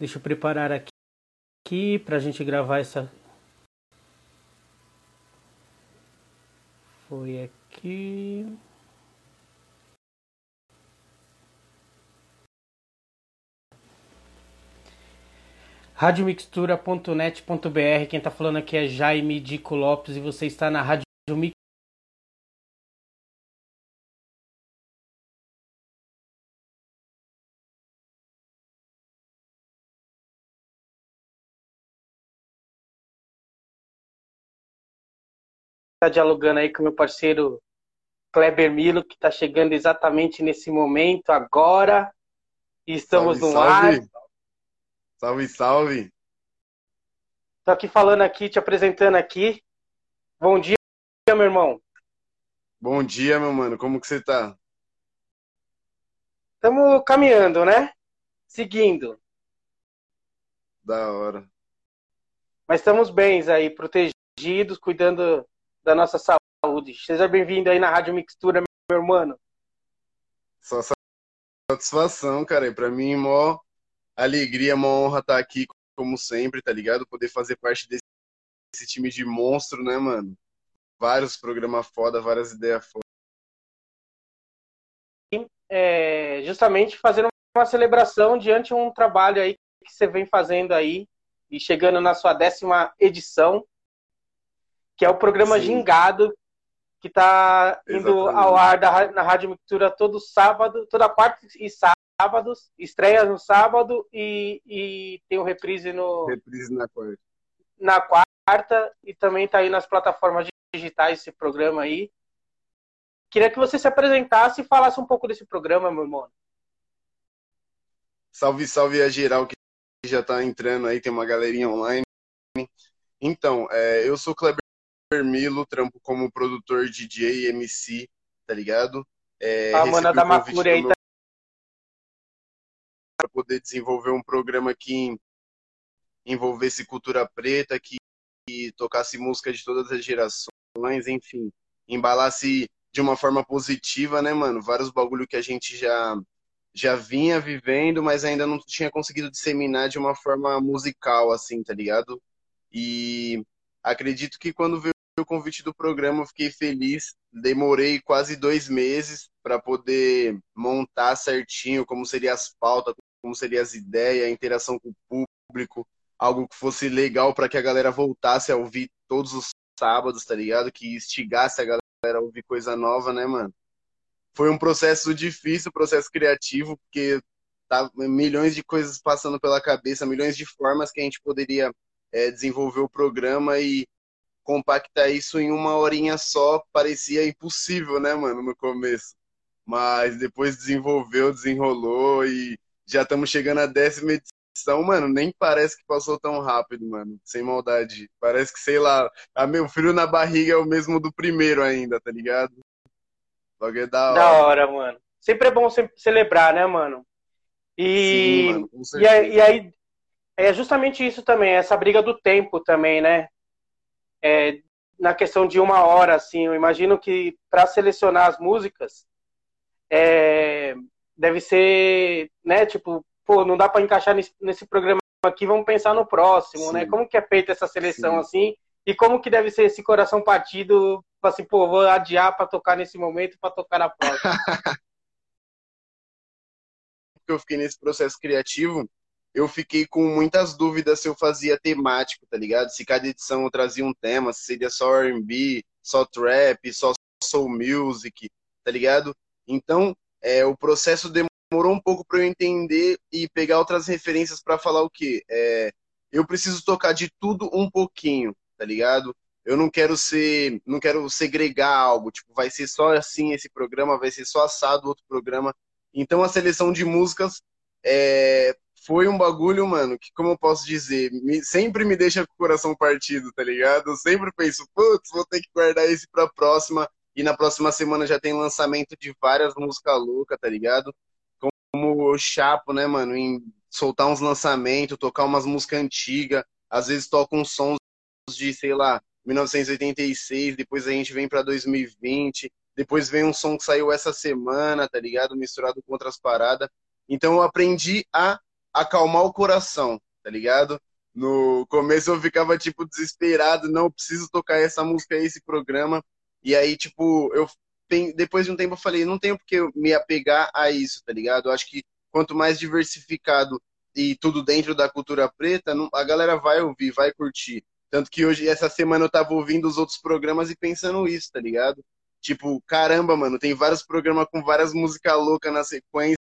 Deixa eu preparar aqui, aqui para a gente gravar essa. Foi aqui. radiomixtura.net.br. Quem está falando aqui é Jaime Dico Lopes e você está na Rádio Mix. Está dialogando aí com meu parceiro Kleber Milo, que está chegando exatamente nesse momento, agora. E estamos salve, no salve. ar. Salve, salve. Tô aqui falando aqui, te apresentando aqui. Bom dia, meu irmão. Bom dia, meu mano. Como que você tá? Estamos caminhando, né? Seguindo. Da hora. Mas estamos bem aí, protegidos, cuidando da nossa saúde. Seja bem-vindo aí na Rádio Mixtura, meu irmão. Só satisfação, cara. E pra mim, mó alegria, uma honra estar aqui, como sempre, tá ligado? Poder fazer parte desse, desse time de monstro, né, mano? Vários programas foda, várias ideias foda. É, justamente fazendo uma celebração diante de um trabalho aí que você vem fazendo aí e chegando na sua décima edição, que é o programa Sim. Gingado, que está indo ao ar da, na Rádio Mixtura todo sábado, toda quarta e sábado sábados, estreia no sábado e, e tem o reprise no. Reprise na quarta. Na quarta e também está aí nas plataformas digitais esse programa aí. Queria que você se apresentasse e falasse um pouco desse programa, meu irmão. Salve, salve a geral que já está entrando aí, tem uma galerinha online. Então, é, eu sou Kleber Milo, trampo como produtor DJ, MC, tá ligado? É, a mana da Macure aí meu para poder desenvolver um programa que envolvesse cultura preta, que, que tocasse música de todas as gerações, enfim, embalasse de uma forma positiva, né, mano? Vários bagulho que a gente já já vinha vivendo, mas ainda não tinha conseguido disseminar de uma forma musical, assim, tá ligado? E acredito que quando veio o convite do programa, fiquei feliz. Demorei quase dois meses para poder montar certinho como seriam as pautas, como seriam as ideias, a interação com o público, algo que fosse legal para que a galera voltasse a ouvir todos os sábados, tá ligado? Que instigasse a galera a ouvir coisa nova, né, mano? Foi um processo difícil, processo criativo, porque tá milhões de coisas passando pela cabeça, milhões de formas que a gente poderia é, desenvolver o programa e compactar isso em uma horinha só parecia impossível, né, mano, no começo. Mas depois desenvolveu, desenrolou e já estamos chegando à décima edição, mano. Nem parece que passou tão rápido, mano. Sem maldade. Parece que, sei lá, a meu frio na barriga é o mesmo do primeiro ainda, tá ligado? Logo é da hora. Da hora, mano. Sempre é bom celebrar, né, mano? E, Sim, mano, e, aí, e aí é justamente isso também, essa briga do tempo também, né? É, na questão de uma hora, assim, eu imagino que para selecionar as músicas, é, deve ser, né, tipo, pô, não dá para encaixar nesse, nesse, programa aqui, vamos pensar no próximo, né? Sim. né? Como que é feita essa seleção Sim. assim? E como que deve ser esse coração partido, assim, pô, vou adiar para tocar nesse momento, para tocar na próxima. eu fiquei nesse processo criativo, eu fiquei com muitas dúvidas se eu fazia temático, tá ligado? Se cada edição eu trazia um tema, se seria só R&B, só trap, só soul music, tá ligado? Então, é, o processo demorou um pouco para eu entender e pegar outras referências para falar o quê? É, eu preciso tocar de tudo um pouquinho, tá ligado? Eu não quero ser, não quero segregar algo, tipo, vai ser só assim esse programa, vai ser só assado outro programa. Então a seleção de músicas é, foi um bagulho, mano, que como eu posso dizer, me, sempre me deixa com o coração partido, tá ligado? Eu sempre penso, putz, vou ter que guardar esse pra próxima e na próxima semana já tem lançamento de várias músicas loucas, tá ligado? Como o Chapo, né, mano, em soltar uns lançamentos, tocar umas músicas antigas. Às vezes toca uns sons de, sei lá, 1986, depois a gente vem pra 2020, depois vem um som que saiu essa semana, tá ligado? Misturado com outras paradas. Então eu aprendi a acalmar o coração, tá ligado? No começo eu ficava, tipo, desesperado, não preciso tocar essa música, esse programa. E aí, tipo, eu depois de um tempo eu falei, não tenho porque me apegar a isso, tá ligado? Eu acho que quanto mais diversificado e tudo dentro da cultura preta, a galera vai ouvir, vai curtir. Tanto que hoje, essa semana, eu tava ouvindo os outros programas e pensando isso, tá ligado? Tipo, caramba, mano, tem vários programas com várias músicas loucas na sequência.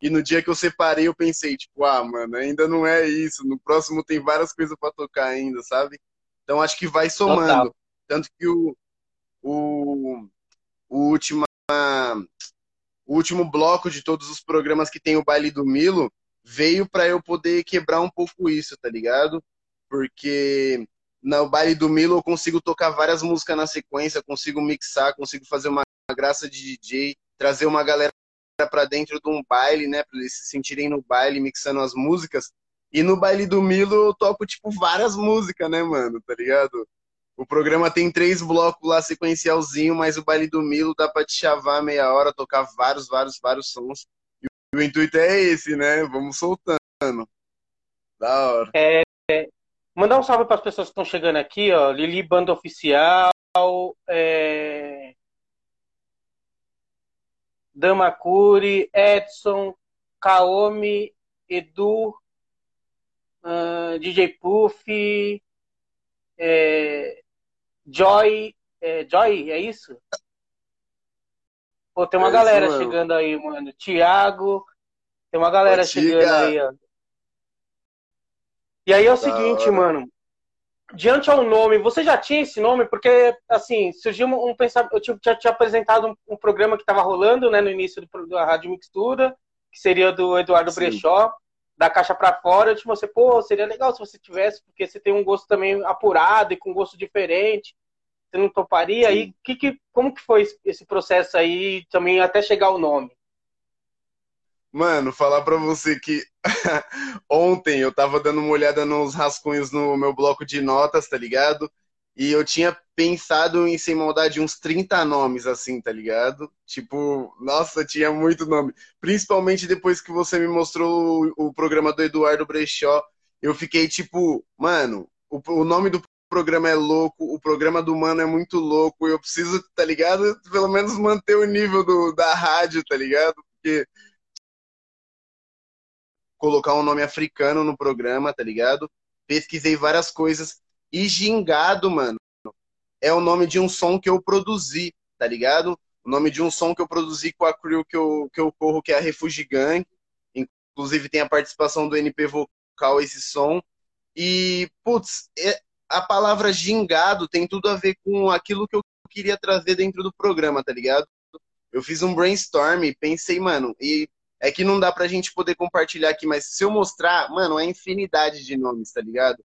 E no dia que eu separei, eu pensei, tipo, ah, mano, ainda não é isso. No próximo tem várias coisas para tocar ainda, sabe? Então acho que vai somando. Total. Tanto que o, o, o, última, o último bloco de todos os programas que tem o baile do Milo veio para eu poder quebrar um pouco isso, tá ligado? Porque no baile do Milo eu consigo tocar várias músicas na sequência, consigo mixar, consigo fazer uma graça de DJ, trazer uma galera para dentro de um baile, né, para eles se sentirem no baile mixando as músicas. E no baile do Milo eu toco tipo várias músicas, né, mano, tá ligado? O programa tem três blocos lá sequencialzinho, mas o baile do Milo dá para te chavar meia hora, tocar vários, vários, vários sons. E o intuito é esse, né? Vamos soltando. Da hora. É, Mandar um salve para as pessoas que estão chegando aqui, ó. Lili Banda Oficial, é... Dama Curi, Edson, Kaomi, Edu, uh, DJ Puff, é... Joy, é... Joy, é isso? Pô, tem uma é galera chegando aí, mano. Tiago, tem uma galera chegando aí, ó. E aí é o da seguinte, hora. mano. Diante ao nome, você já tinha esse nome? Porque, assim, surgiu um pensamento. Eu tinha, tinha apresentado um, um, programa que estava rolando, né, no início do, da Rádio Mixtura, que seria do Eduardo Sim. Brechó, da caixa para fora. Eu te mostrei, pô, seria legal se você tivesse, porque você tem um gosto também apurado e com gosto diferente. Você não toparia? Sim. Aí, que, que, como que foi esse processo aí, também até chegar o nome? Mano, falar pra você que ontem eu tava dando uma olhada nos rascunhos no meu bloco de notas, tá ligado? E eu tinha pensado em, sem maldade, uns 30 nomes, assim, tá ligado? Tipo, nossa, tinha muito nome. Principalmente depois que você me mostrou o, o programa do Eduardo Brechó, eu fiquei tipo, mano, o, o nome do programa é louco, o programa do Mano é muito louco, eu preciso, tá ligado? Pelo menos manter o nível do, da rádio, tá ligado? Porque colocar um nome africano no programa, tá ligado? Pesquisei várias coisas. E Gingado, mano, é o nome de um som que eu produzi, tá ligado? O nome de um som que eu produzi com a crew que eu, que eu corro, que é a Refugi Gang. Inclusive tem a participação do NP Vocal esse som. E, putz, é, a palavra gingado tem tudo a ver com aquilo que eu queria trazer dentro do programa, tá ligado? Eu fiz um brainstorm e pensei, mano, e é que não dá pra gente poder compartilhar aqui, mas se eu mostrar, mano, é infinidade de nomes, tá ligado?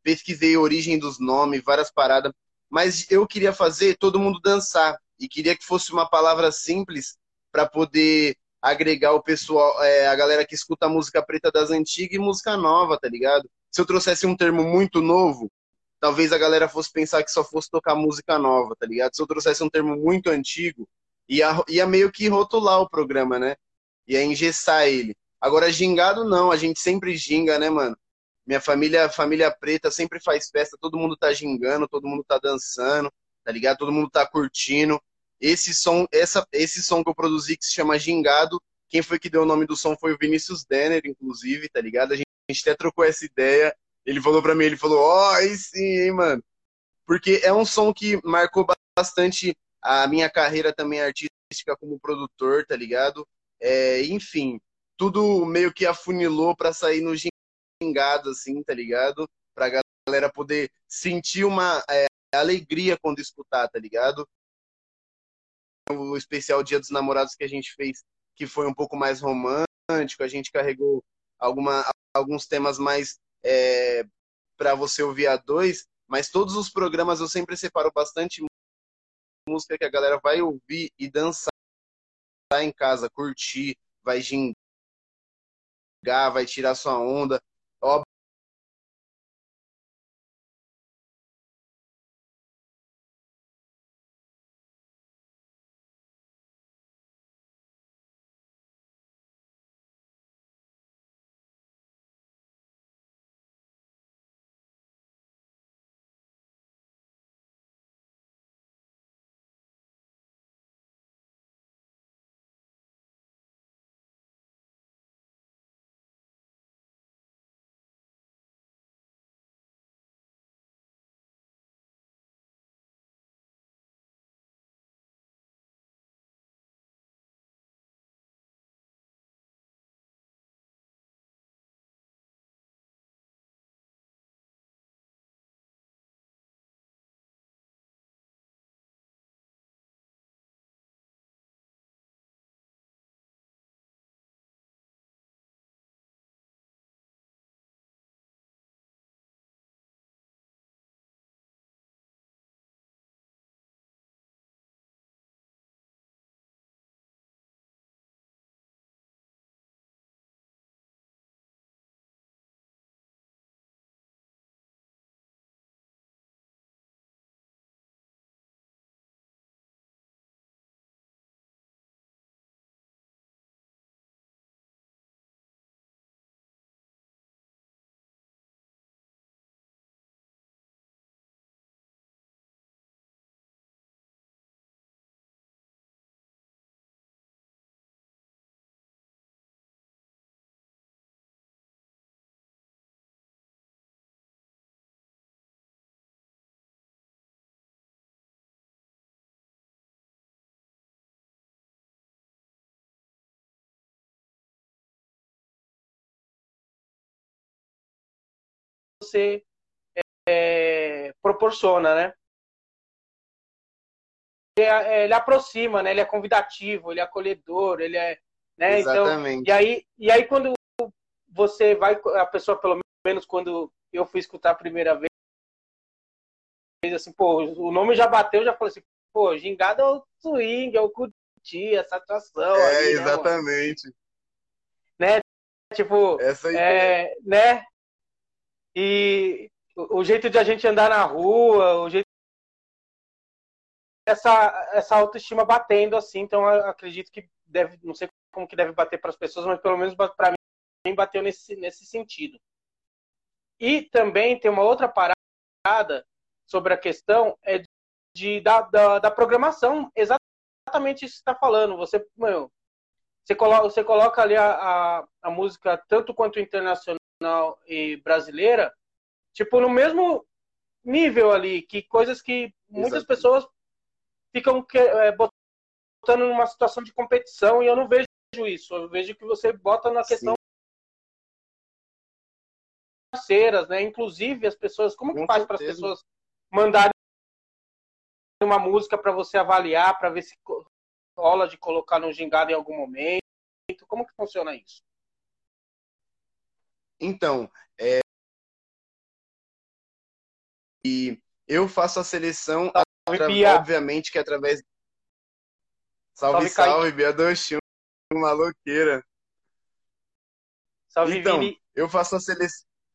Pesquisei a origem dos nomes, várias paradas, mas eu queria fazer todo mundo dançar e queria que fosse uma palavra simples para poder agregar o pessoal, é, a galera que escuta a música preta das antigas e música nova, tá ligado? Se eu trouxesse um termo muito novo, talvez a galera fosse pensar que só fosse tocar música nova, tá ligado? Se eu trouxesse um termo muito antigo, ia, ia meio que rotular o programa, né? Ia engessar ele. Agora, gingado não, a gente sempre ginga, né, mano? Minha família, família preta, sempre faz festa, todo mundo tá gingando, todo mundo tá dançando, tá ligado? Todo mundo tá curtindo. Esse som, essa, esse som que eu produzi que se chama Gingado, quem foi que deu o nome do som foi o Vinícius Denner, inclusive, tá ligado? A gente, a gente até trocou essa ideia. Ele falou pra mim, ele falou, ó, oh, aí sim, hein, mano. Porque é um som que marcou bastante a minha carreira também artística como produtor, tá ligado? É, enfim, tudo meio que afunilou para sair no gingado, assim, tá ligado? Pra galera poder sentir uma é, alegria quando escutar, tá ligado? O especial Dia dos Namorados que a gente fez, que foi um pouco mais romântico, a gente carregou alguma, alguns temas mais é, para você ouvir a dois, mas todos os programas eu sempre separo bastante música que a galera vai ouvir e dançar em casa, curtir, vai gingar, vai tirar sua onda. Óbvio você é, proporciona, né? Ele, é, ele, aproxima, né? Ele é convidativo, ele é acolhedor, ele é, né? Exatamente. Então, e aí, e aí quando você vai, a pessoa pelo menos quando eu fui escutar a primeira vez, assim, pô, o nome já bateu, já falou assim, pô, gingado é o swing, é o curtir, essa atuação. É, ali, né, exatamente. Né? né? Tipo, essa é, né? E o, jeito de a gente andar na rua, o jeito essa, essa autoestima batendo assim, então acredito que deve, não sei como que deve bater para as pessoas, mas pelo menos para mim bateu nesse, nesse sentido. E também tem uma outra parada sobre a questão é de, da, da, da programação, exatamente isso que está falando. Você, meu, você, coloca, você coloca ali a, a, a música tanto quanto internacional e brasileira, tipo, no mesmo nível ali, que coisas que muitas pessoas ficam é, botando numa situação de competição e eu não vejo isso. Eu vejo que você bota na questão parceiras, né? Inclusive as pessoas, como que faz para as pessoas mandarem uma música para você avaliar, para ver se rola de colocar no gingado em algum momento? Como que funciona isso? Então, é... e eu faço a seleção, salve, obviamente que é através Salve, salve, salve Bia Doxinho, maloqueira. Salve, então, Vini. Eu faço a, sele...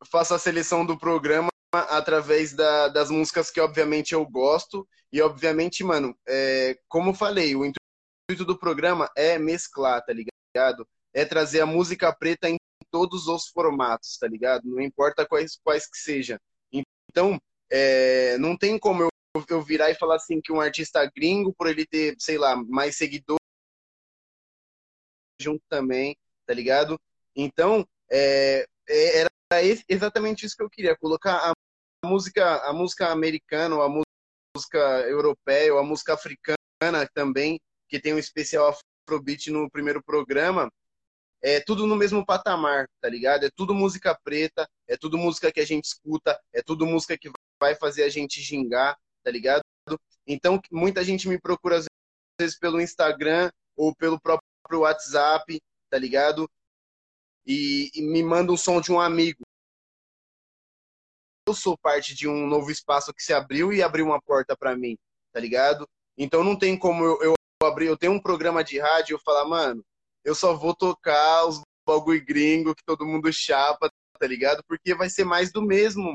faço a seleção do programa através da, das músicas que, obviamente, eu gosto. E, obviamente, mano, é, como eu falei, o intuito do programa é mesclar, tá ligado? É trazer a música preta em todos os formatos, tá ligado? Não importa quais, quais que seja. Então, é, não tem como eu, eu virar e falar assim que um artista gringo, por ele ter, sei lá, mais seguidores junto também, tá ligado? Então, é, é era exatamente isso que eu queria, colocar a música, a música americana, a música europeia, a música africana também, que tem um especial Afrobeat no primeiro programa, é tudo no mesmo patamar, tá ligado? É tudo música preta, é tudo música que a gente escuta, é tudo música que vai fazer a gente gingar, tá ligado? Então, muita gente me procura às vezes pelo Instagram ou pelo próprio WhatsApp, tá ligado? E, e me manda um som de um amigo eu sou parte de um novo espaço que se abriu e abriu uma porta para mim, tá ligado? Então não tem como eu, eu abrir, eu tenho um programa de rádio, eu falar, mano, eu só vou tocar os bagulho gringo que todo mundo chapa, tá ligado? Porque vai ser mais do mesmo,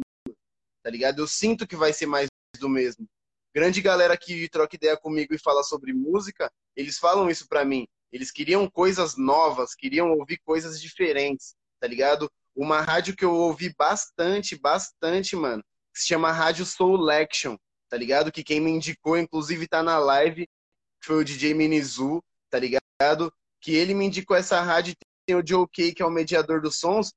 tá ligado? Eu sinto que vai ser mais do mesmo. Grande galera que troca ideia comigo e fala sobre música, eles falam isso para mim. Eles queriam coisas novas, queriam ouvir coisas diferentes, tá ligado? uma rádio que eu ouvi bastante, bastante, mano, que se chama Rádio Soul Action, tá ligado? Que quem me indicou, inclusive, tá na live, foi o DJ Minizu, tá ligado? Que ele me indicou essa rádio, tem o Joe K, que é o mediador dos sons.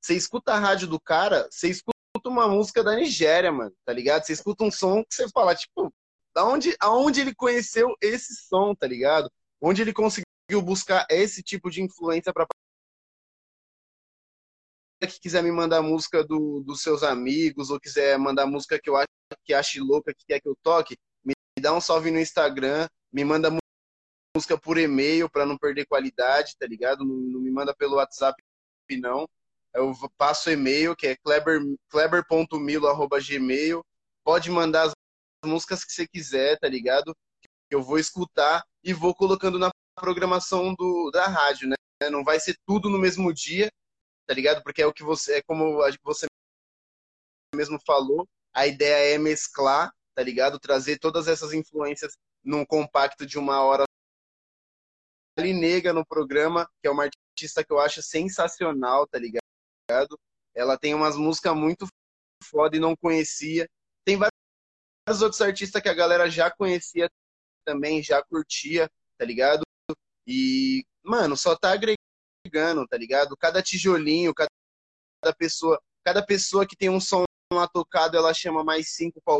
Você escuta a rádio do cara, você escuta uma música da Nigéria, mano, tá ligado? Você escuta um som que você fala, tipo, da onde, aonde ele conheceu esse som, tá ligado? Onde ele conseguiu buscar esse tipo de influência para que quiser me mandar música do, dos seus amigos ou quiser mandar música que eu acho que ache louca, que quer que eu toque, me dá um salve no Instagram, me manda música por e-mail para não perder qualidade, tá ligado? Não, não, me manda pelo WhatsApp não. Eu passo e-mail que é kleber, kleber.milo@gmail. Pode mandar as músicas que você quiser, tá ligado? Eu vou escutar e vou colocando na programação do, da rádio, né? Não vai ser tudo no mesmo dia, tá ligado? Porque é o que você, é como você mesmo falou, a ideia é mesclar, tá ligado? Trazer todas essas influências num compacto de uma hora ali nega no programa, que é uma artista que eu acho sensacional, tá ligado? Ela tem umas músicas muito foda e não conhecia. Tem vários outros artistas que a galera já conhecia também, já curtia, tá ligado? E, mano, só tá agregando tá ligado? Cada tijolinho, cada pessoa, cada pessoa que tem um som lá tocado, ela chama mais cinco para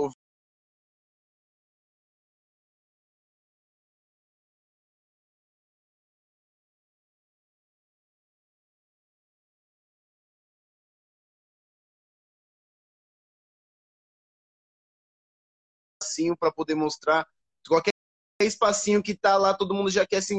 espacinho para poder mostrar. Qualquer espacinho que tá lá, todo mundo já quer se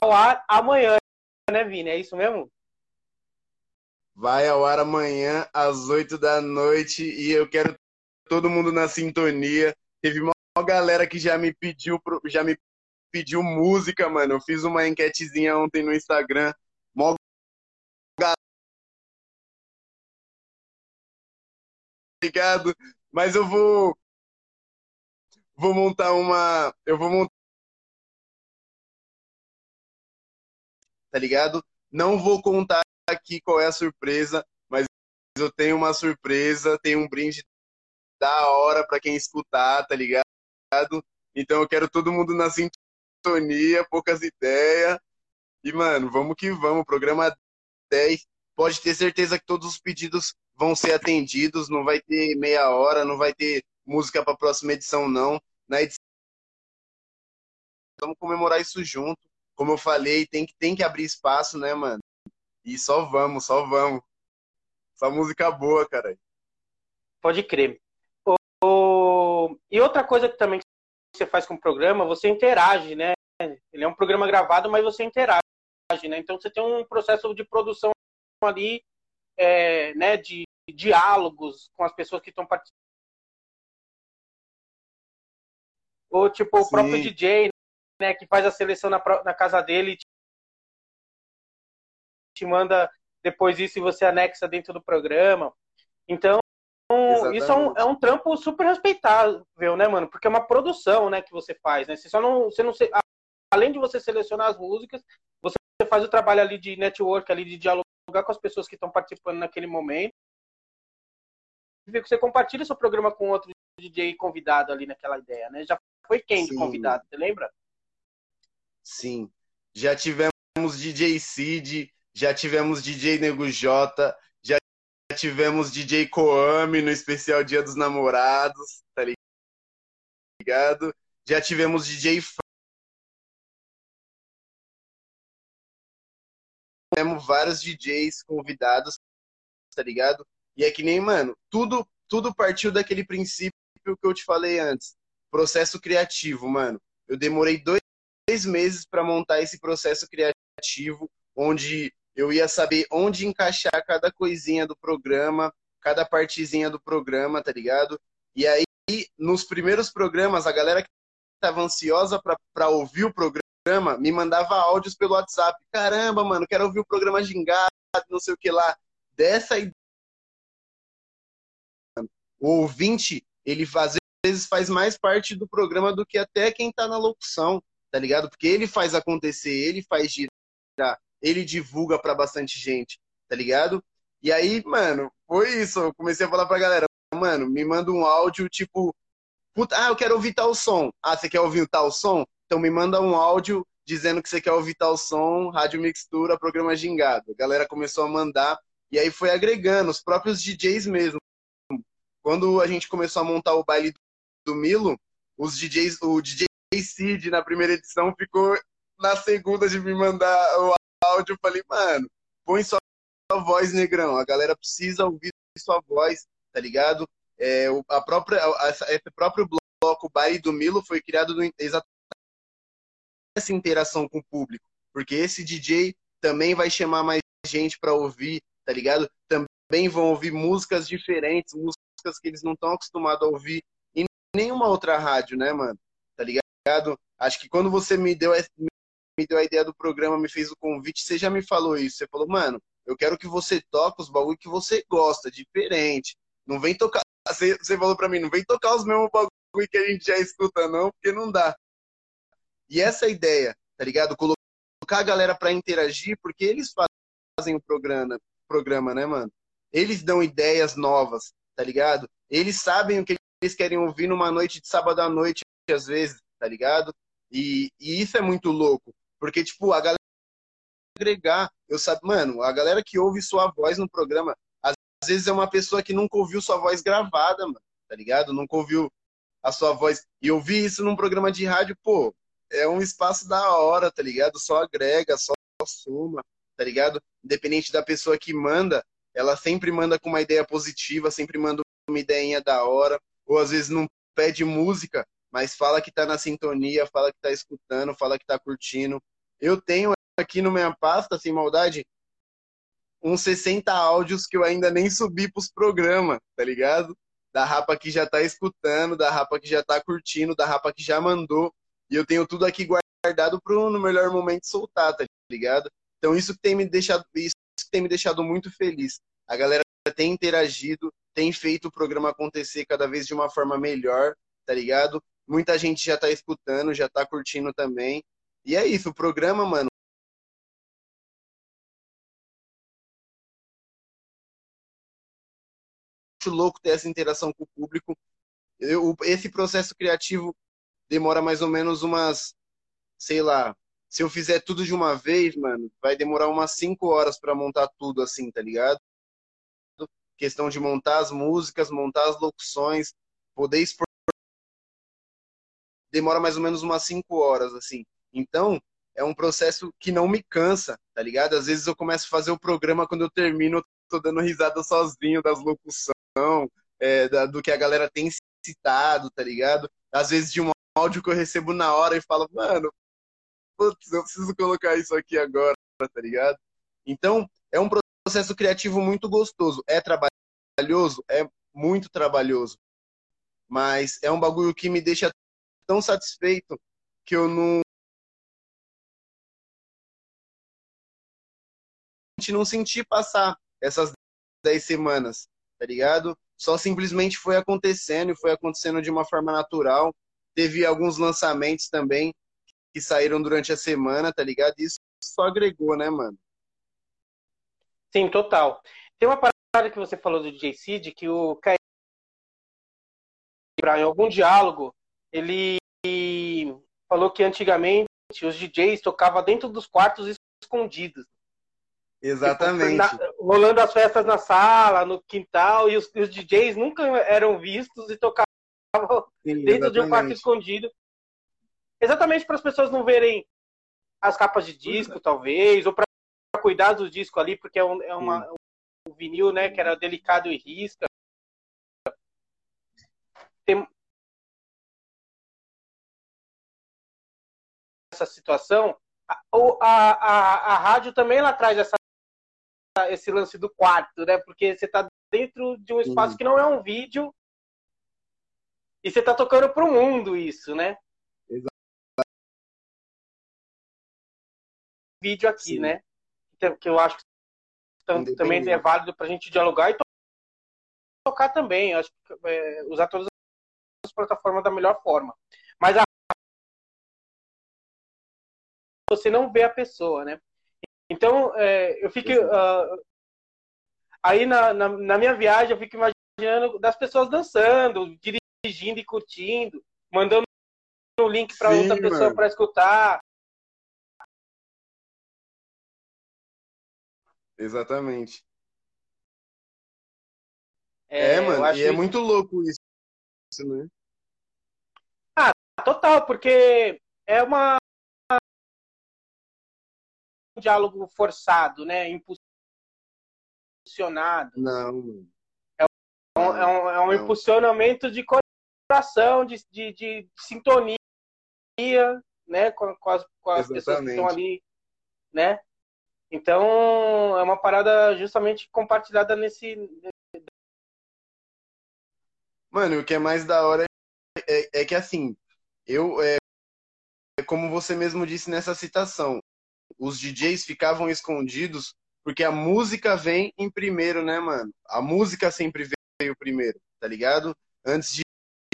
ao ar amanhã, né, Vini? É isso mesmo? Vai ao ar amanhã às 8 da noite e eu quero todo mundo na sintonia. Teve uma galera que já me pediu, já me pediu música, mano. Eu fiz uma enquetezinha ontem no Instagram. Mó Obrigado, mas eu vou vou montar uma, eu vou montar tá ligado? Não vou contar aqui qual é a surpresa, mas eu tenho uma surpresa, tenho um brinde da hora para quem escutar, tá ligado? Então eu quero todo mundo na sintonia, poucas ideias. E, mano, vamos que vamos. Programa 10. Pode ter certeza que todos os pedidos vão ser atendidos. Não vai ter meia hora, não vai ter música para a próxima edição, não. Na edição. Vamos comemorar isso junto como eu falei, tem que, tem que abrir espaço, né, mano? E só vamos, só vamos. Só música boa, cara. Pode crer. O, o... E outra coisa que também você faz com o programa, você interage, né? Ele é um programa gravado, mas você interage, né? Então você tem um processo de produção ali, é, né, de diálogos com as pessoas que estão participando. Ou tipo, o Sim. próprio DJ, né, que faz a seleção na, na casa dele, te, te manda depois isso e você anexa dentro do programa. Então, Exatamente. isso é um, é um trampo super respeitável, né, mano? Porque é uma produção, né, que você faz, né? Você só não, você não, além de você selecionar as músicas, você faz o trabalho ali de network, ali de dialogar com as pessoas que estão participando naquele momento. E você compartilha seu programa com outro DJ convidado ali naquela ideia, né? Já foi quem de convidado, você lembra? Sim. Já tivemos DJ Cid, já tivemos DJ Nego J, já tivemos DJ Coame no especial Dia dos Namorados, tá ligado? Já tivemos DJ Tivemos vários DJs convidados, tá ligado? E é que nem, mano, tudo, tudo partiu daquele princípio que eu te falei antes. Processo criativo, mano. Eu demorei dois três meses para montar esse processo criativo, onde eu ia saber onde encaixar cada coisinha do programa, cada partezinha do programa, tá ligado? E aí, nos primeiros programas, a galera que estava ansiosa para ouvir o programa me mandava áudios pelo WhatsApp. Caramba, mano, quero ouvir o programa gingado, não sei o que lá. Dessa o ouvinte, ele às vezes faz mais parte do programa do que até quem está na locução tá ligado? Porque ele faz acontecer, ele faz girar, ele divulga para bastante gente, tá ligado? E aí, mano, foi isso. Eu comecei a falar pra galera, mano, me manda um áudio tipo, puta, ah, eu quero ouvir tal som. Ah, você quer ouvir tal som? Então me manda um áudio dizendo que você quer ouvir tal som, rádio mixtura, programa gingado. A galera começou a mandar e aí foi agregando os próprios DJs mesmo. Quando a gente começou a montar o baile do Milo, os DJs, o DJ Cid na primeira edição ficou na segunda de me mandar o áudio. Eu falei, mano, põe sua voz, negrão. A galera precisa ouvir sua voz, tá ligado? É, a própria, esse próprio bloco, o baile do Milo, foi criado no, exatamente essa interação com o público. Porque esse DJ também vai chamar mais gente para ouvir, tá ligado? Também vão ouvir músicas diferentes, músicas que eles não estão acostumados a ouvir em nenhuma outra rádio, né, mano? Ligado? Acho que quando você me deu, me deu a ideia do programa, me fez o convite, você já me falou isso. Você falou, mano, eu quero que você toque os bagulho que você gosta, diferente. Não vem tocar. Você, você falou pra mim, não vem tocar os mesmos bagulho que a gente já escuta, não, porque não dá. E essa é ideia, tá ligado? Colocar a galera para interagir, porque eles fazem o programa, programa, né, mano? Eles dão ideias novas, tá ligado? Eles sabem o que eles querem ouvir numa noite de sábado à noite, às vezes, tá ligado? E, e isso é muito louco, porque, tipo, a galera agregar, eu sabe, mano, a galera que ouve sua voz no programa, às vezes é uma pessoa que nunca ouviu sua voz gravada, mano, tá ligado? Nunca ouviu a sua voz. E ouvir isso num programa de rádio, pô, é um espaço da hora, tá ligado? Só agrega, só soma, tá ligado? Independente da pessoa que manda, ela sempre manda com uma ideia positiva, sempre manda uma ideinha da hora, ou às vezes não pede música, mas fala que tá na sintonia, fala que tá escutando, fala que tá curtindo. Eu tenho aqui no minha pasta, sem maldade, uns 60 áudios que eu ainda nem subi pros programas, tá ligado? Da rapa que já tá escutando, da rapa que já tá curtindo, da rapa que já mandou. E eu tenho tudo aqui guardado pro no melhor momento soltar, tá ligado? Então isso que tem me deixado, isso tem me deixado muito feliz. A galera tem interagido, tem feito o programa acontecer cada vez de uma forma melhor, tá ligado? Muita gente já tá escutando, já tá curtindo também. E é isso, o programa, mano. Acho louco ter essa interação com o público. Eu, esse processo criativo demora mais ou menos umas, sei lá, se eu fizer tudo de uma vez, mano, vai demorar umas 5 horas para montar tudo assim, tá ligado? Questão de montar as músicas, montar as locuções, poder expor. Demora mais ou menos umas 5 horas, assim. Então, é um processo que não me cansa, tá ligado? Às vezes eu começo a fazer o programa, quando eu termino, eu tô dando risada sozinho das locuções, é, da, do que a galera tem citado, tá ligado? Às vezes de uma áudio que eu recebo na hora e falo, mano, putz, eu preciso colocar isso aqui agora, tá ligado? Então, é um processo criativo muito gostoso. É trabalhoso? É muito trabalhoso. Mas é um bagulho que me deixa tão satisfeito que eu não. não senti passar essas 10 semanas, tá ligado? Só simplesmente foi acontecendo e foi acontecendo de uma forma natural. Teve alguns lançamentos também que saíram durante a semana, tá ligado? Isso só agregou, né, mano? Sim, total. Tem uma parada que você falou do DJ Cid, que o Caio, em algum diálogo, ele falou que antigamente os DJs tocavam dentro dos quartos escondidos. Exatamente. Tipo, na, rolando as festas na sala, no quintal, e os, os DJs nunca eram vistos e tocavam Sim, dentro de um quarto escondido. Exatamente para as pessoas não verem as capas de disco, talvez, ou para cuidar do disco ali, porque é, um, é uma, um vinil, né, que era delicado e risca. Tem essa situação. A, a, a, a rádio também ela traz essa, esse lance do quarto, né? Porque você está dentro de um espaço que não é um vídeo, e você tá tocando pro mundo isso, né? Exato. Vídeo aqui, Sim. né? Que eu acho que também é válido pra gente dialogar e tocar também. Eu acho que é, usar todas as plataformas da melhor forma. Mas a... você não vê a pessoa, né? Então, é, eu fico. Uh, aí na, na, na, minha viagem, eu fico imaginando das pessoas dançando, dirigindo e curtindo, mandando um link para outra pessoa para escutar. Exatamente. É, é mano, e é muito louco isso, né? Ah, total, porque é uma um diálogo forçado, né? Impulsionado. Não. É um, é um, é um impulsionamento de coração, de, de, de sintonia, né? Com, com as, com as pessoas que estão ali, né? Então, é uma parada justamente compartilhada nesse. Mano, o que é mais da hora é, é, é que, assim, eu, é, como você mesmo disse nessa citação, os DJs ficavam escondidos porque a música vem em primeiro, né, mano? A música sempre veio primeiro, tá ligado? Antes de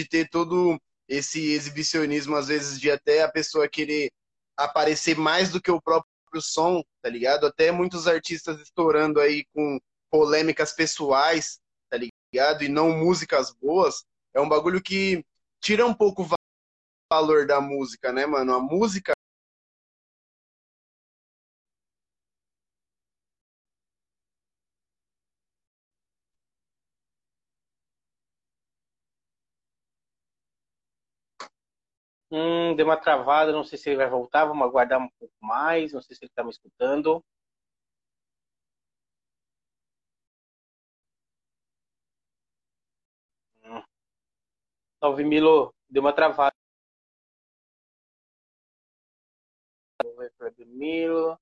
ter todo esse exibicionismo, às vezes, de até a pessoa querer aparecer mais do que o próprio som, tá ligado? Até muitos artistas estourando aí com polêmicas pessoais, tá ligado? E não músicas boas. É um bagulho que tira um pouco o valor da música, né, mano? A música Hum, deu uma travada, não sei se ele vai voltar, vamos aguardar um pouco mais, não sei se ele está me escutando. Hum. Salve, Milo, deu uma travada. Milo.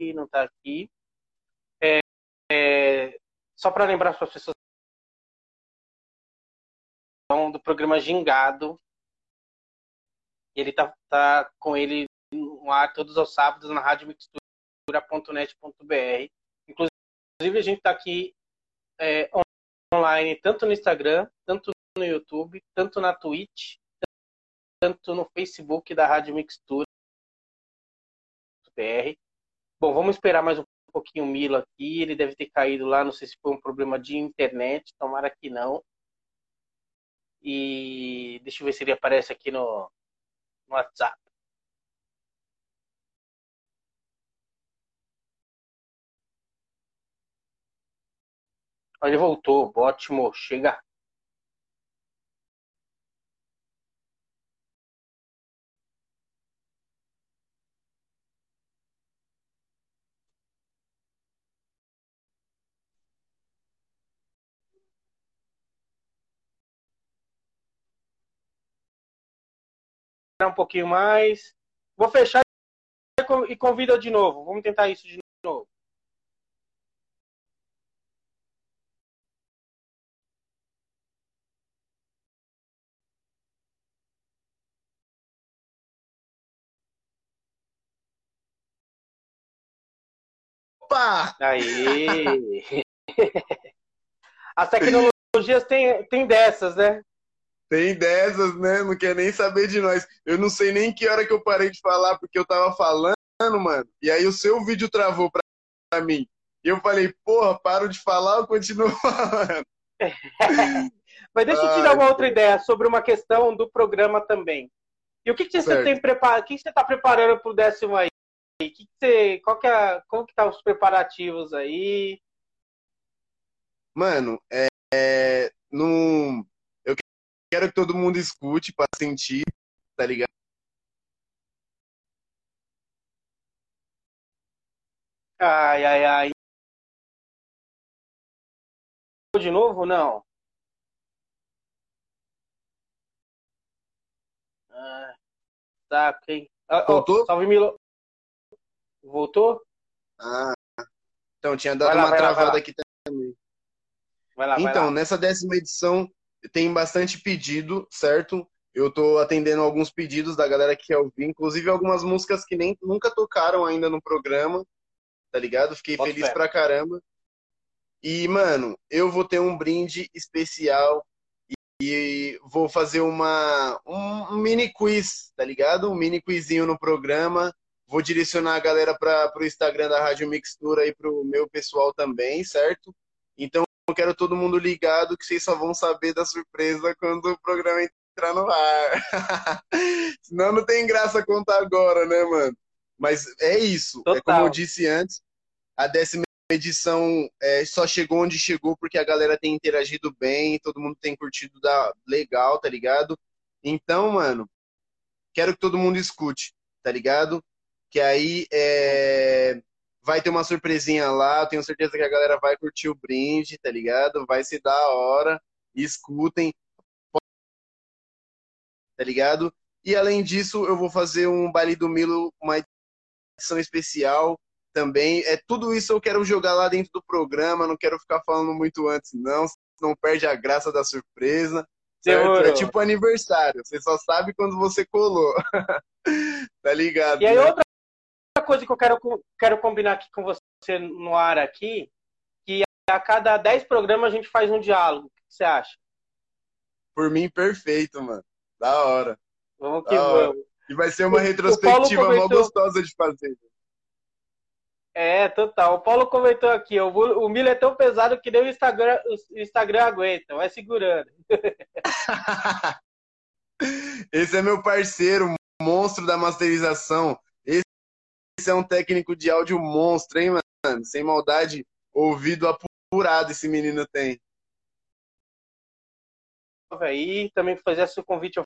E não está aqui. É, só para lembrar para as pessoas do programa Gingado. Ele tá, tá com ele no ar todos os sábados na rádio mixtura.net.br. Inclusive, a gente está aqui é, online, tanto no Instagram, tanto no YouTube, tanto na Twitch, tanto no Facebook da Rádio Mixtura. BR. Bom, vamos esperar mais um pouquinho o Milo aqui, ele deve ter caído lá, não sei se foi um problema de internet, tomara que não. E deixa eu ver se ele aparece aqui no, no WhatsApp. Ele voltou, ótimo, chega. Um pouquinho mais. Vou fechar e convida de novo. Vamos tentar isso de novo. Opa! Aí! As tecnologias têm, têm dessas, né? Tem dessas, né? Não quer nem saber de nós. Eu não sei nem que hora que eu parei de falar, porque eu tava falando, mano. E aí o seu vídeo travou pra, pra mim. E eu falei, porra, paro de falar ou continuo falando? Mas deixa eu te dar uma outra ideia sobre uma questão do programa também. E o que, que você tem preparado? O que, que você está preparando para o décimo aí? Que que você, qual que é, como que tá os preparativos aí? Mano, é, é no, quero que todo mundo escute para sentir, tá ligado? Ai, ai, ai. De novo, não? Ah, tá, hein? Ah, Voltou? Oh, salve, Milo. Voltou? Ah, então tinha dado lá, uma travada lá, aqui também. Vai lá, então, vai nessa décima edição, tem bastante pedido, certo? Eu tô atendendo alguns pedidos da galera que quer ouvir, inclusive algumas músicas que nem nunca tocaram ainda no programa, tá ligado? Fiquei Posso feliz pra caramba. E, mano, eu vou ter um brinde especial e vou fazer uma, um, mini quiz, tá ligado? Um mini quizinho no programa. Vou direcionar a galera para o Instagram da Rádio Mixtura e para o meu pessoal também, certo? Então quero todo mundo ligado que vocês só vão saber da surpresa quando o programa entrar no ar. Senão não tem graça contar agora, né, mano? Mas é isso. Total. É como eu disse antes, a décima edição é, só chegou onde chegou porque a galera tem interagido bem, todo mundo tem curtido da legal, tá ligado? Então, mano, quero que todo mundo escute, tá ligado? Que aí é, vai ter uma surpresinha lá, eu tenho certeza que a galera vai curtir o brinde, tá ligado? Vai ser da hora, escutem, tá ligado? E além disso, eu vou fazer um baile do Milo, uma edição especial também. É tudo isso eu quero jogar lá dentro do programa, não quero ficar falando muito antes, não, não perde a graça da surpresa. É tipo aniversário, você só sabe quando você colou. tá ligado? E aí, né? outra coisa que eu quero, quero combinar aqui com você no ar aqui, que a cada 10 programas a gente faz um diálogo. O que você acha? Por mim, perfeito, mano. Da hora. Vamos que vamos. E vai ser uma retrospectiva comentou... mó gostosa de fazer. É, total. O Paulo comentou aqui, o, o milho é tão pesado que nem o Instagram, o Instagram aguenta, vai segurando. Esse é meu parceiro, monstro da masterização. Esse é um técnico de áudio monstro, hein, mano? Sem maldade, ouvido apurado esse menino tem. Aí também fazer esse convite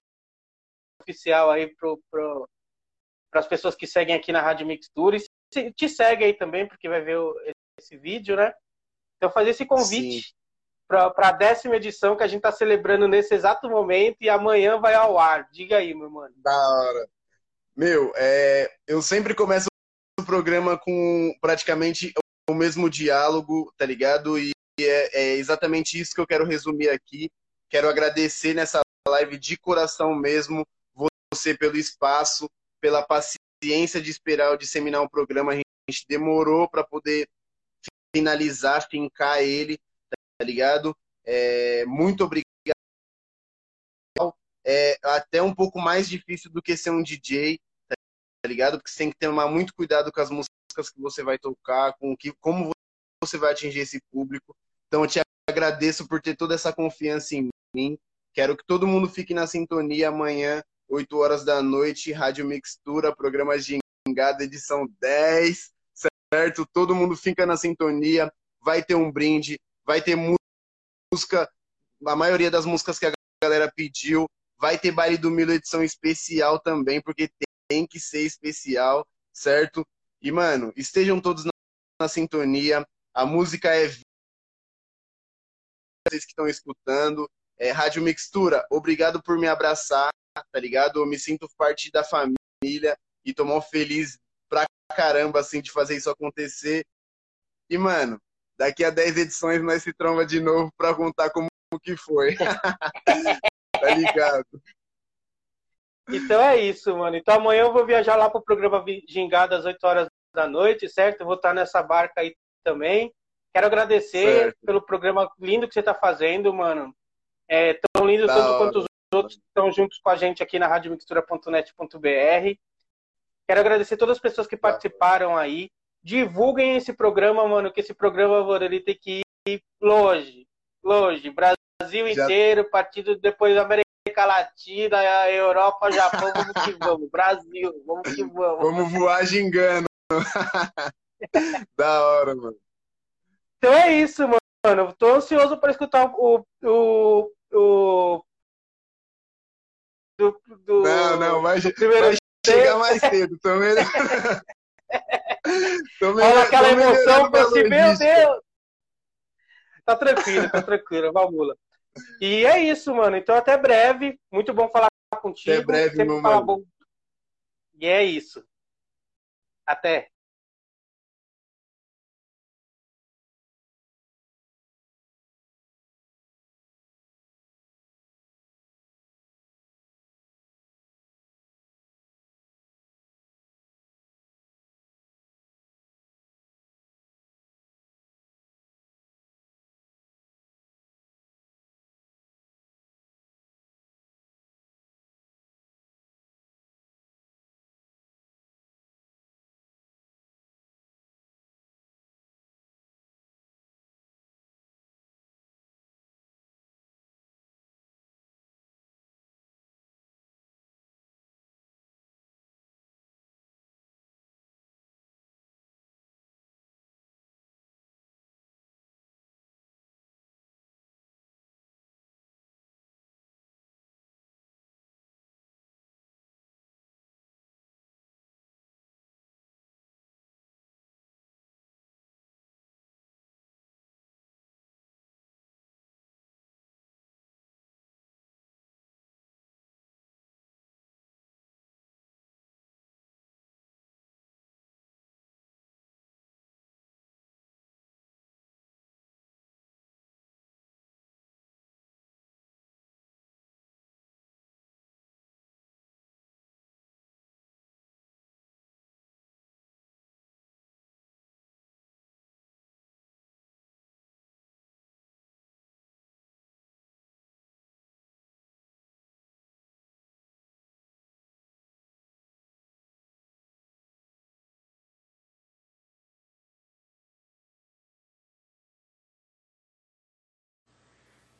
oficial aí pro, pro, para as pessoas que seguem aqui na Rádio Mixtura te segue aí também, porque vai ver esse vídeo, né? Então, fazer esse convite para a décima edição que a gente está celebrando nesse exato momento e amanhã vai ao ar. Diga aí, meu mano. Da hora. Meu, é, eu sempre começo o programa com praticamente o mesmo diálogo, tá ligado? E é, é exatamente isso que eu quero resumir aqui. Quero agradecer nessa live de coração mesmo você pelo espaço, pela paciência de esperar eu disseminar um programa, a gente demorou para poder finalizar, fincar ele, tá ligado? É, muito obrigado. É até um pouco mais difícil do que ser um DJ, tá ligado? Porque você tem que tomar muito cuidado com as músicas que você vai tocar, com que, como você vai atingir esse público. Então eu te agradeço por ter toda essa confiança em mim. Quero que todo mundo fique na sintonia amanhã 8 horas da noite, Rádio Mixtura, programa Gingada, edição 10, certo? Todo mundo fica na sintonia, vai ter um brinde, vai ter música, a maioria das músicas que a galera pediu, vai ter baile do Milo edição especial também, porque tem que ser especial, certo? E, mano, estejam todos na, na sintonia, a música é vocês que estão escutando. É, Rádio Mixtura, obrigado por me abraçar tá ligado? Eu me sinto parte da família e tô mó feliz pra caramba, assim, de fazer isso acontecer. E, mano, daqui a 10 edições nós se tromba de novo pra contar como que foi. tá ligado? Então é isso, mano. Então amanhã eu vou viajar lá pro programa Gingada às 8 horas da noite, certo? Eu vou estar nessa barca aí também. Quero agradecer certo. pelo programa lindo que você tá fazendo, mano. É tão lindo da tanto hora. quanto os outros que estão juntos com a gente aqui na radiomixtura.net.br. Quero agradecer todas as pessoas que participaram aí. Divulguem esse programa, mano, que esse programa, mano, ele tem que ir longe, longe. Brasil inteiro, partido depois da América Latina, Europa, Japão, vamos que vamos. Brasil, vamos que vamos. Vamos voar gingando. da hora, mano. Então é isso, mano. Tô ansioso para escutar o, o, o do, do não, não, vai, vai chegar mais cedo. Tô melhor... tô melhor... Olha aquela emoção, meu Deus! Tá tranquilo, tá tranquilo, vamos lá. E é isso, mano. Então até breve. Muito bom falar contigo. Até breve, Sempre meu mano. Bom... E é isso. Até.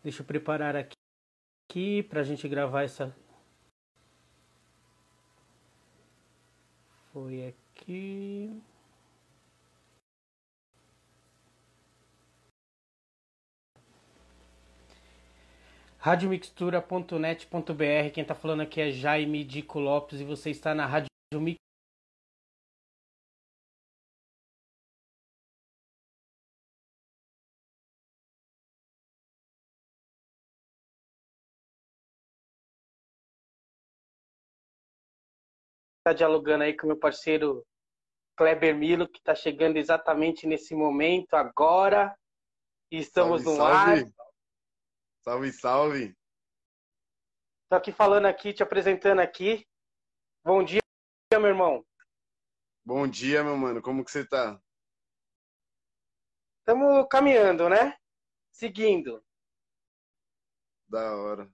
Deixa eu preparar aqui, aqui pra gente gravar essa. Foi aqui. radiomixtura.net.br. Quem está falando aqui é Jaime Dico Lopes e você está na Rádio Mixtura. Está dialogando aí com meu parceiro Kleber Milo, que está chegando exatamente nesse momento, agora. E estamos salve, no salve. ar. Salve, salve. Tô aqui falando aqui, te apresentando aqui. Bom dia, meu irmão. Bom dia, meu mano. Como que você tá? Estamos caminhando, né? Seguindo. Da hora.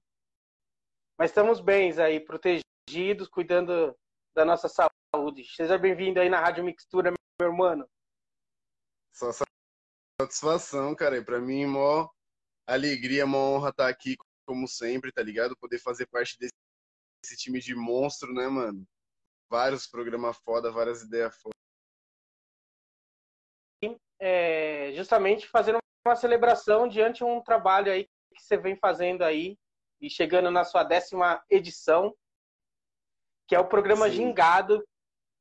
Mas estamos bem aí, protegidos, cuidando da nossa saúde. Seja bem-vindo aí na Rádio Mixtura, meu irmão. Só satisfação, cara. E pra mim, mó alegria, uma honra estar aqui, como sempre, tá ligado? Poder fazer parte desse, desse time de monstro, né, mano? Vários programas foda, várias ideias foda. É, justamente fazendo uma celebração diante de um trabalho aí que você vem fazendo aí e chegando na sua décima edição, que é o programa Sim. Gingado,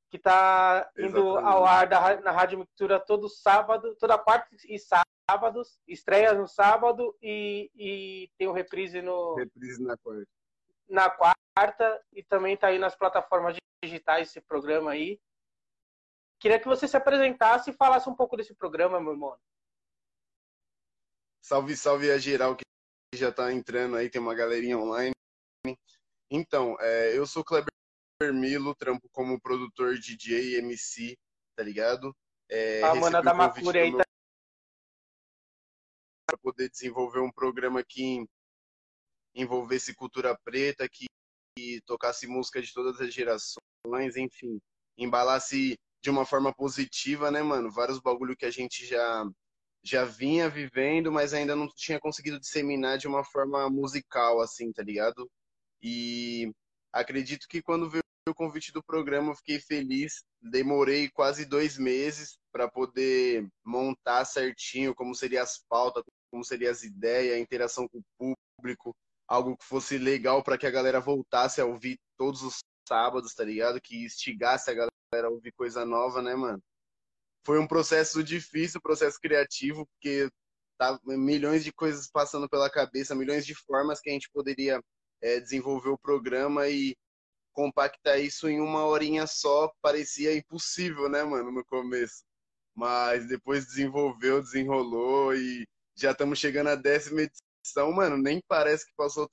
que está indo Exatamente. ao ar da, na Rádio Mixtura todo sábado, toda quarta e sábado sábados, estreia no sábado e, e tem o reprise no. Reprise na quarta. Na quarta e também tá aí nas plataformas digitais esse programa aí. Queria que você se apresentasse e falasse um pouco desse programa, meu irmão. Salve, salve a geral que já tá entrando aí, tem uma galerinha online. Então, é, eu sou Kleber Milo, trampo como produtor DJ, MC, tá ligado? É, a mana da Macura aí tá para poder desenvolver um programa que envolvesse cultura preta, que, que tocasse música de todas as gerações, enfim, embalasse de uma forma positiva, né, mano? Vários bagulho que a gente já já vinha vivendo, mas ainda não tinha conseguido disseminar de uma forma musical, assim, tá ligado? E acredito que quando veio o convite do programa, fiquei feliz. Demorei quase dois meses para poder montar certinho como seriam as pautas, como seriam as ideias, a interação com o público, algo que fosse legal para que a galera voltasse a ouvir todos os sábados, tá ligado? Que instigasse a galera a ouvir coisa nova, né, mano? Foi um processo difícil, processo criativo, porque tá milhões de coisas passando pela cabeça, milhões de formas que a gente poderia é, desenvolver o programa e compactar isso em uma horinha só parecia impossível, né, mano, no começo. Mas depois desenvolveu, desenrolou e já estamos chegando à décima edição, mano. Nem parece que passou